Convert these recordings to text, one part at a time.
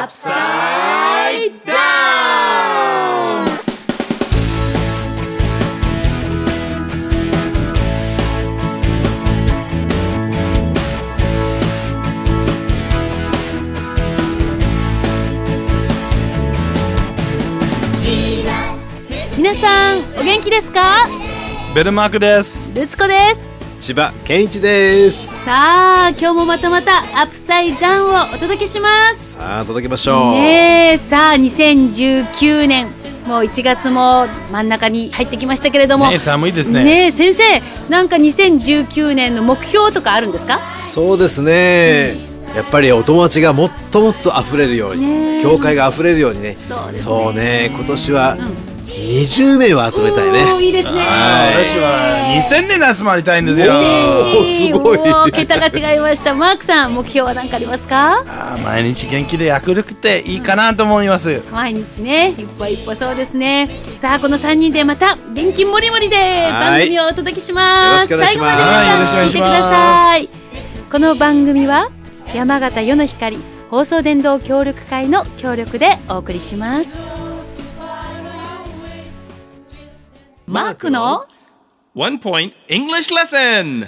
Upside Down! 皆さんお元気ですか？ベルマークです。ルツコです千葉健一ですさあ今日もまたまたアップサイダウンをお届けしますさあ届けましょう、ねえさあ2019年もう1月も真ん中に入ってきましたけれども。ねえ寒いですね。ねえ先生なんか2019年の目標とかあるんですか？そうですね、やっぱりお友達がもっともっと溢れるように、教会が溢れるようにね。そうね。そうね。今年は20名は集めたいね、いいですね。はい。私は2000年集まりたいんですよ。おーすごい。桁が違いました。マークさん目標は何かありますか？あー毎日元気で明るくていいかなと思います。毎日ね一歩一歩そうですね。さあこの3人でまた元気もりもりで番組をお届けします。よろしくお願いします。最後まで皆さん聞いてくしくお願いしますださい。この番組は山形世の光放送電動協力会の協力でお送りしますマークの One Point English Lesson!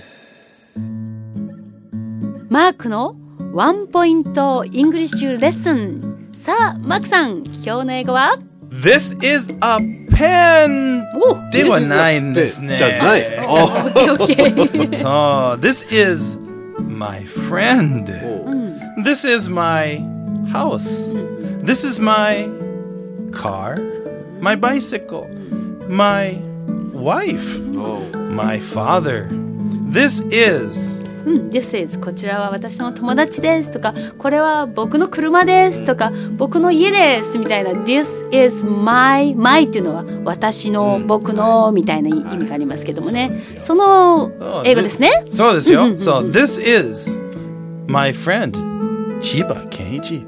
マークのワンポイントイングリッシュレッスンさあマークさん今日の英語は This is a pen! おではないんですね。じゃないあオッケーオッケーそう、This is my friend. This is my house. This is my car. My bicycle. My wife. お My father. This is. うん、This is. こちらは私の友達ですとかこれは僕の車ですとか僕の家ですみたいな。This is my my っていうのは私の僕のみたいな意味がありますけどもね。その英語ですね。そうですよ。うんうんうん。うんそう、This is my friend. 千葉健一。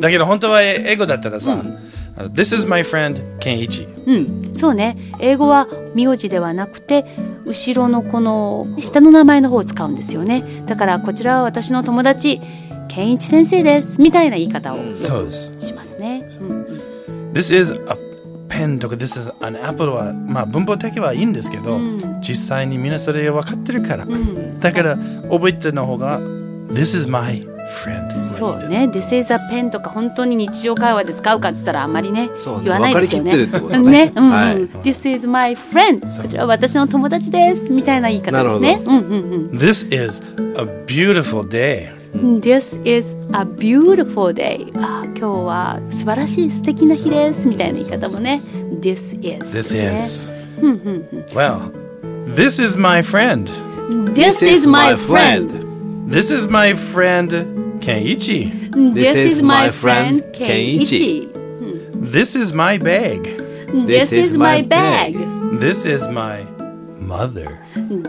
だけど本当は英語だったらさ、This is my friend 健一。うん。そうね。英語は名字ではなくて後ろのこの下の名前の方を使うんですよね。だからこちらは私の友達健一先生です。みたいな言い方をそうです。しますね、うん、This is a pen とか This is an apple は、まあ文法的はいいんですけど、実際にみんなそれ分かってるから。だから覚えての方が This is my friend そうね「This is a pen」とか本当に日常会話で使うかっつったらあんまりねそうね言わないですよね。ねうんうんはい This is my friend こちらは私の友達ですみたいな言い方ですね。うんうん This is a beautiful day うん。This is a beautiful day あ今日は素晴らしい素敵な日ですみたいな言い方もね This is で This すね is Well This is my friend This is my friend This is my friend ケンイチ This is my friend ケンイチ This is my bag This is my bag This is my mother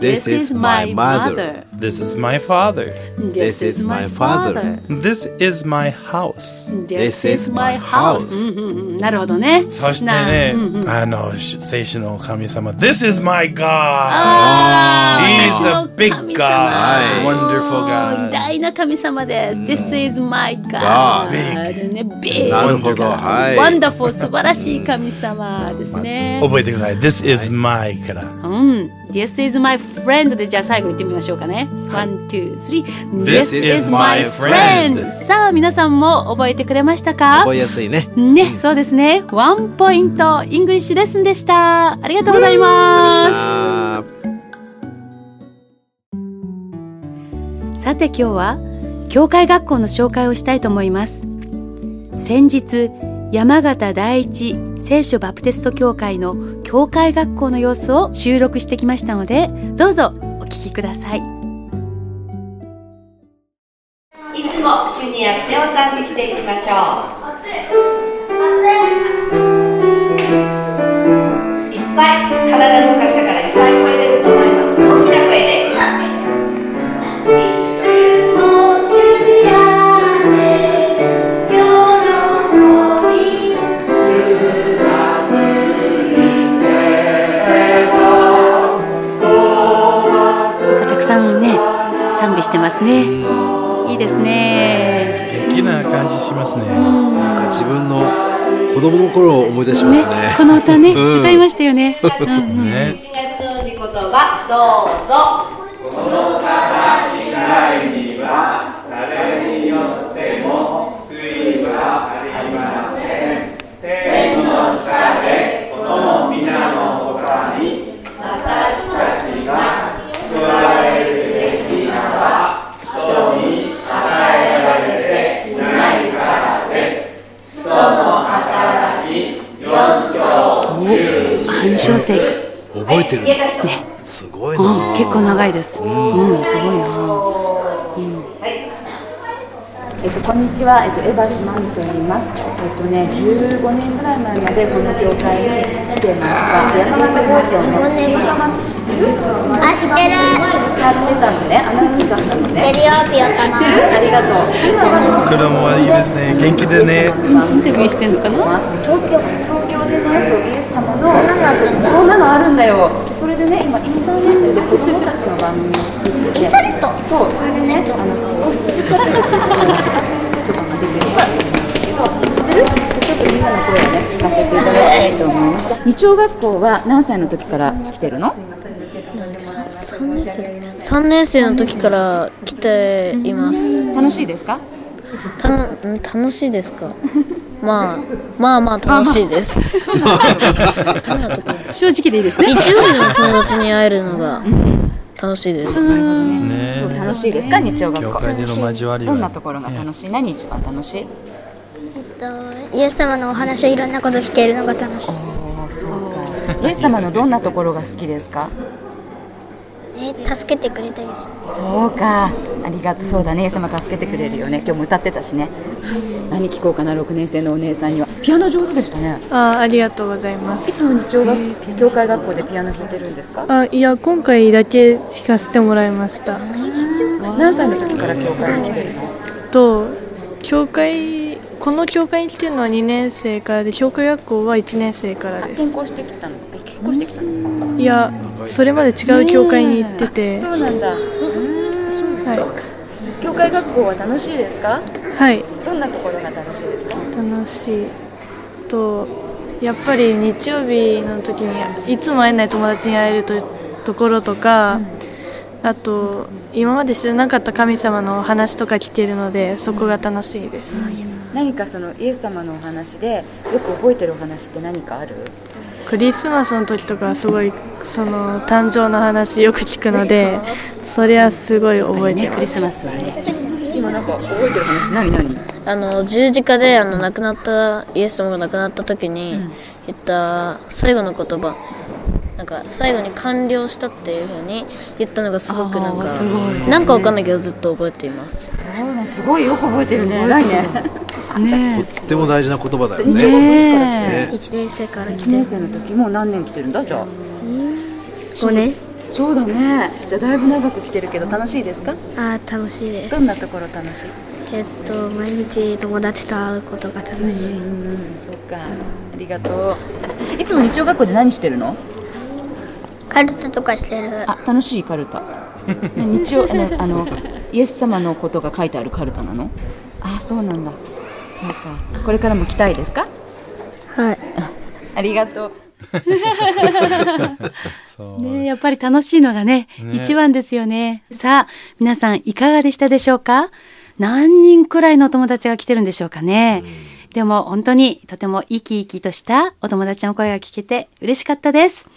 This is my mother This is my father This is my father This is my house This is my house うんうんうんなるほどねそしてなねうんうん、あの、し聖書の神様 This is my God あー He's 私 a の big 神 God 様 Wonderful 偉 God 大な神様です。This is my God. ね、big なるほどはい Wonderful 素晴らしい神様ですね。覚えてください This is my からうん。This is my friend でじゃあ最後言ってみましょうかね。 One, two, three. This is my friend さあ皆さんも覚えてくれましたか？覚えやすいねね、そうですね。ワンポイントイングリッシュレッスンでした。ありがとうございます。さて今日は教会学校の紹介をしたいと思います先日山形第一聖書バプテスト教会の教会学校の様子を収録してきましたのでどうぞお聞きくださいも主にやってを賛美していきましょう。いっぱい体動かしたからいっぱい声出ると思います。大きな声で。たくさんね賛美してますね感感じしますね。なんか自分の子供の頃を思い出しますね。この歌ね、うん歌いましたよね。うんうんね。7月の御言葉どうぞ暗覚えてる。言えた人すごいうんな。結構長いです。うん、すごいな。えっと、こんにちは、えっと、エヴァシマンと言います。えっとね、15年ぐらい前までこの教会に来てました。山形放送の知ってるあ、知ってる。やってたのね、アナウンサーなのね。知ってるよ、ピオタマ。ありがとう。子供はいいですね。元気でね。インタビューしてんのかな？東京でね、そうイエス様のそんなのあったんだそんなのあるんだよ。それでね、今インターネットで子供たちの番組を作ってて、そう、それでね、あの子羊チャペルっていう千葉先生とかが出てるけど、知ってる？ちょっとみんなの声をね聞かせていただきたいと思います。じゃあ日曜学校は何歳の時から？来てるの？3年生3年生の時から来ています楽しいですか？たのん楽しいですか？まあまあまあ楽しいです正直でいいですね。日曜日の友達に会えるのが楽しいですね楽しいですか日曜学校？教会での交わりどんなは。ところが楽しい？何一番楽しい？イエス様のお話をいろんなこと聞けるのが楽しい。そうか。イエス様のどんなところが好きですか？え助けてくれたりする。そうか。ありがとう。そうだね。様助けてくれるよね。今日も歌ってたしね。何聞こうかな6年生のお姉さんには。ピアノ上手でしたね。あありがとうございますいつも日曜学教会学校でピアノ弾いてるんですか？あいや今回だけ弾かせてもらいました何歳の時から教会に来てるの？と教会この教会に来てるのは2年生からで教会学校は1年生からです校してきたの？え転校してきたの？いやそれまで違う教会に行っててそうなんだ。は教会学校は楽しいですか？い、はい、どんなところが楽しいですか？楽しいとやっぱり日曜日の時にいつも会えない友達に会えるとところとか、あと今まで知らなかった神様の話とか聞けるのでそこが楽しいです、何かそのイエス様のお話でよく覚えてるお話って何かある？クリスマスの時とかすごいその誕生の話よく聞くのでそれはすごい覚えてね、クリますスマスはね。今なんか覚えてる話何何？あの十字架であの亡くなったイエス様が亡くなった時に言った最後の言葉なんか最後に完了したっていう風に言ったのがすごくなんかねなんかわかんないけどずっと覚えていますそうだすごいよく覚えてるね。偉いね。ねとっても大事な言葉だよね。学校いつから来てる？ね1年生から来1て年生の時もう何年来てるんだ？じゃあ。5年。そうだね。じゃあだいぶ長く来てるけど楽しいですか？あー楽しいです。どんなところ楽しい？えっと毎日友達と会うことが楽しい。うん、そっか。ありがとう。いつも日曜学校で何してるの？カルタとかしてる。あ、楽しいカルタ。ね日曜あのあのイエス様のことが書いてあるカルタなの？あ、そうなんだ。そうか。これからも来たいですか？はい。ありがとう。ねやっぱり楽しいのがね、ね一番ですよね。さあ、皆さんいかがでしたでしょうか？何人くらいのお友達が来てるんでしょうかね。でも本当にとても生き生きとしたお友達の声が聞けて嬉しかったです。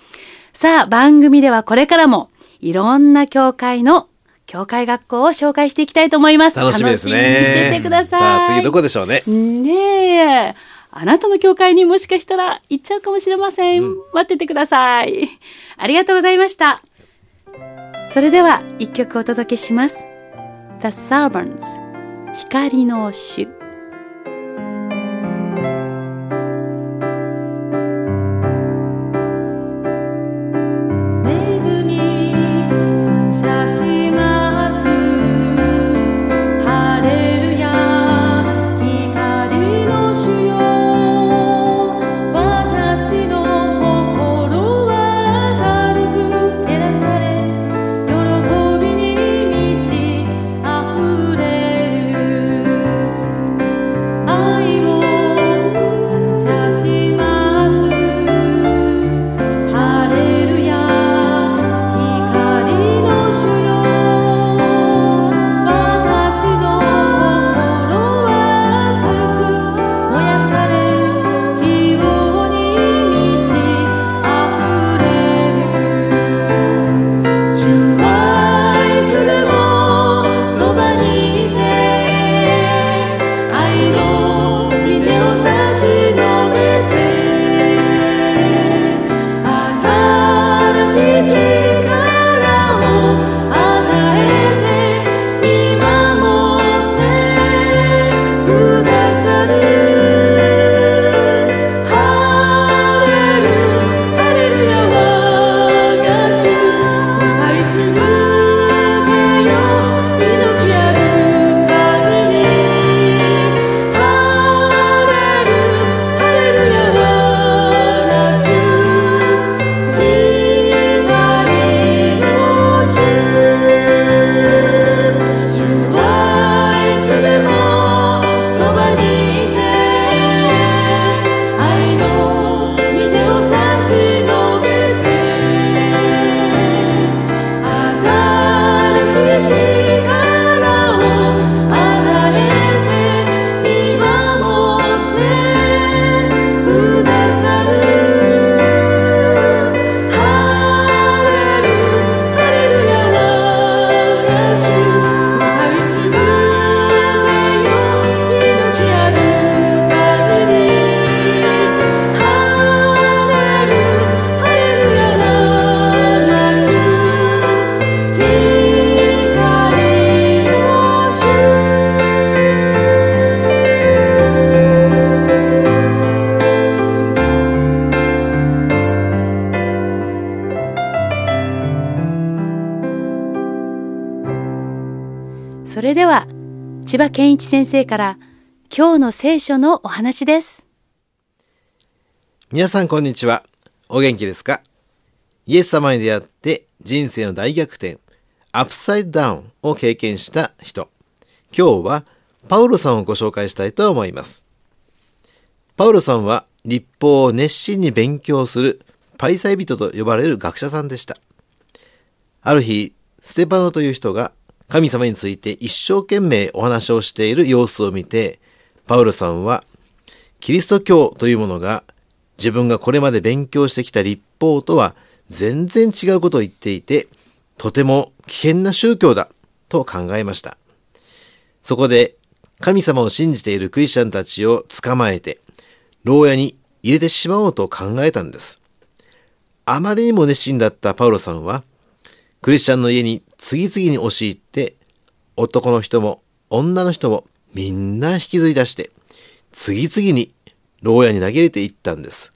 さあ、番組ではこれからもいろんな教会の教会学校を紹介していきたいと思います。楽しみですね。楽しみにしていてください。さあ次どこでしょうね。ねえ。あなたの教会にもしかしたら行っちゃうかもしれません。待っててください。ありがとうございました。それでは一曲お届けします。The Servants 光の主。それでは千葉健一先生から今日の聖書のお話です皆さんこんにちは。お元気ですか？イエス様に出会って人生の大逆転、アップサイドダウンを経験した人。今日はパウロさんをご紹介したいと思います。パウロさんは立法を熱心に勉強するパリサイ人と呼ばれる学者さんでした。ある日、ステパノという人が神様について一生懸命お話をしている様子を見て、パウロさんはキリスト教というものが自分がこれまで勉強してきた立法とは全然違うことを言っていて、とても危険な宗教だと考えました。そこで神様を信じているクリスチャンたちを捕まえて、牢屋に入れてしまおうと考えたんです。あまりにも熱心だったパウロさんは、クリスチャンの家に次々に押し入って、男の人も女の人もみんな引きずり出して、次々に牢屋に投げ入れていったんです。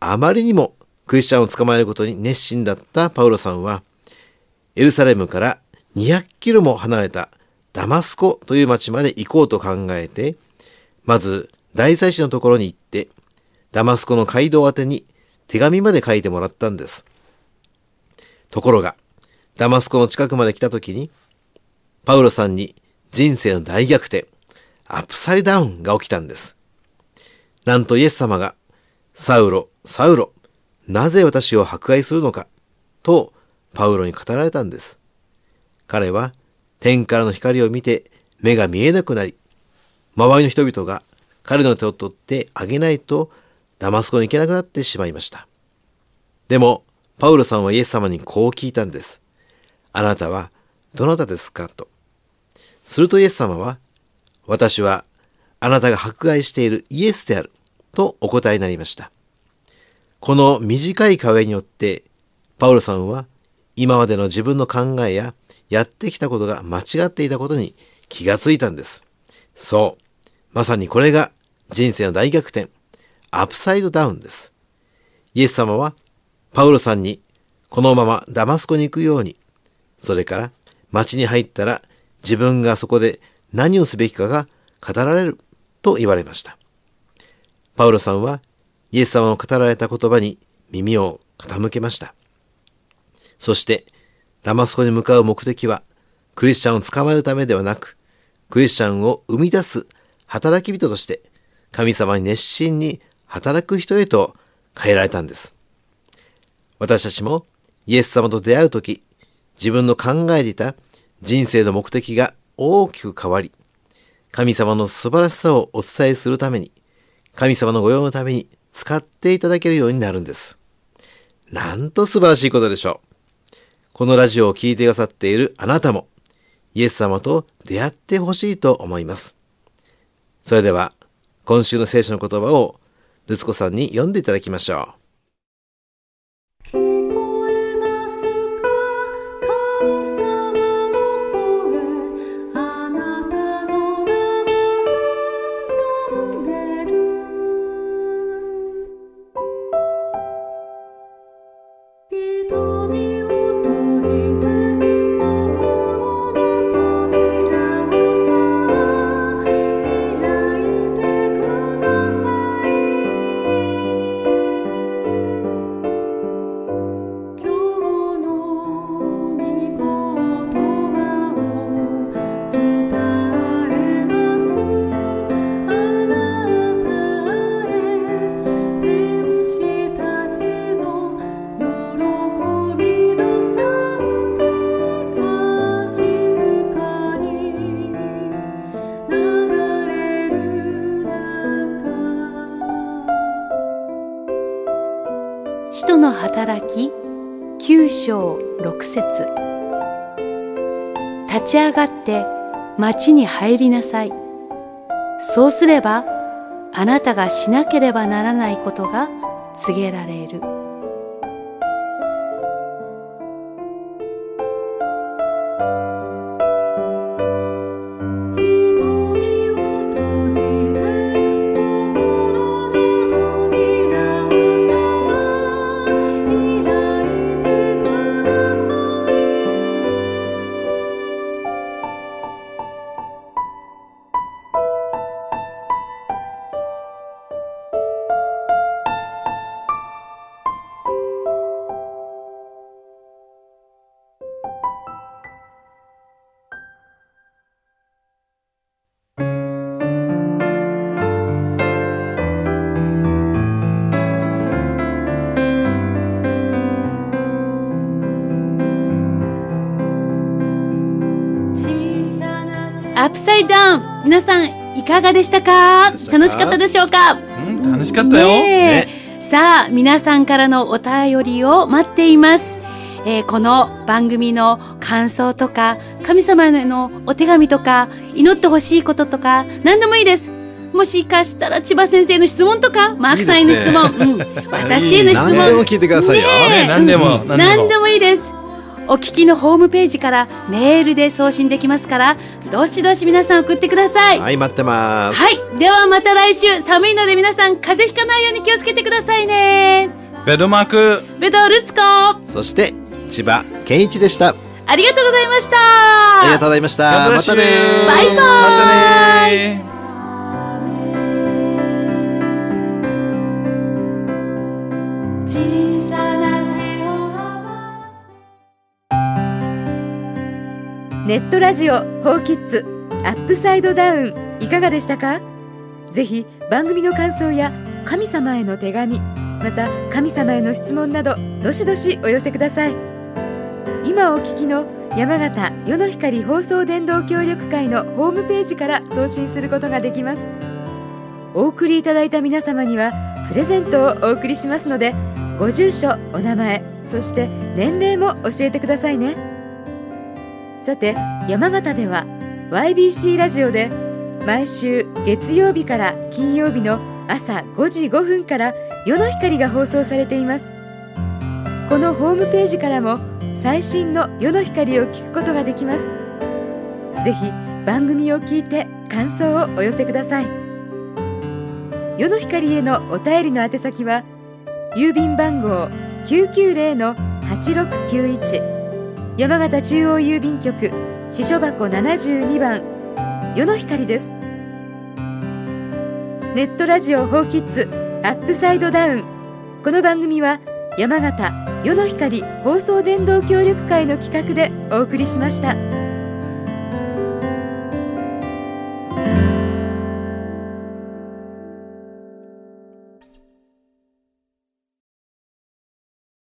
あまりにもクリスチャンを捕まえることに熱心だったパウロさんは、エルサレムから200キロも離れたダマスコという町まで行こうと考えて、まず大祭司のところに行って、ダマスコの街道宛に手紙まで書いてもらったんです。ところが、ダマスコの近くまで来た時に、パウロさんに人生の大逆転、アップサイダウンが起きたんです。なんとイエス様が、サウロ、サウロ、なぜ私を迫害するのか、とパウロに語られたんです。彼は天からの光を見て目が見えなくなり、周りの人々が彼の手を取ってあげないとダマスコに行けなくなってしまいました。でも、パウロさんはイエス様にこう聞いたんです。あなたはどなたですか？と。するとイエス様は、私はあなたが迫害しているイエスであるとお答えになりました。この短い会話によって、パウロさんは今までの自分の考えややってきたことが間違っていたことに気がついたんです。そう。まさにこれが人生の大逆転、アップサイドダウンです。イエス様はパウロさんにこのままダマスコに行くように、それから町に入ったら自分がそこで何をすべきかが語られると言われました。パウロさんはイエス様の語られた言葉に耳を傾けました。そしてダマスコに向かう目的はクリスチャンを捕まえるためではなく、クリスチャンを生み出す働き人として神様に熱心に働く人へと変えられたんです。私たちもイエス様と出会うとき、自分の考えていた人生の目的が大きく変わり、神様の素晴らしさをお伝えするために、神様の御用のために使っていただけるようになるんです。なんと素晴らしいことでしょう。このラジオを聴いてくださっているあなたも、イエス様と出会ってほしいと思います。それでは、今週の聖書の言葉を、ルツコさんに読んでいただきましょう。ち上がって町に入りなさい。そうすればあなたがしなければならないことが告げられる。皆さんいかがでしたか？楽しかったでしょうか？うん楽しかったよ。ねえ。さあ皆さんからのお便りを待っています、えーこの番組の感想とか神様へのお手紙とか祈ってほしいこととか何でもいいです。もしかしたら千葉先生の質問とかマークさんへの質問。うん、私への質問。何でも聞いてくださいよ。ね何でもうん何でも。何でもいいですお聞きのホームページからメールで送信できますからどしどし皆さん送ってくださいはい、待ってます。はい、ではまた来週寒いので皆さん風邪ひかないように気をつけてくださいねベドマーク。ベドルツコそして、千葉健一でした。ありがとうございましたありがとうございました。またねバイバイまネットラジオ「ホーキッズアップサイドダウン」いかがでしたか？ぜひ番組の感想や神様への手紙また神様への質問などどしどしお寄せください。今お聞きの山形世の光放送伝道協力会のホームページから送信することができます。お送りいただいた皆様にはプレゼントをお送りしますのでご住所お名前そして年齢も教えてくださいね。さて山形では YBC ラジオで毎週月曜日から金曜日の朝5時5分から夜の光が放送されています。このホームページからも最新の夜の光を聞くことができます。ぜひ番組を聞いて感想をお寄せください。夜の光へのお便りの宛先は郵便番号990-8691山形中央郵便局支所箱72番世の光ですネットラジオホーキッズアップサイドダウンこの番組は山形世の光放送電動協力会の企画でお送りしました。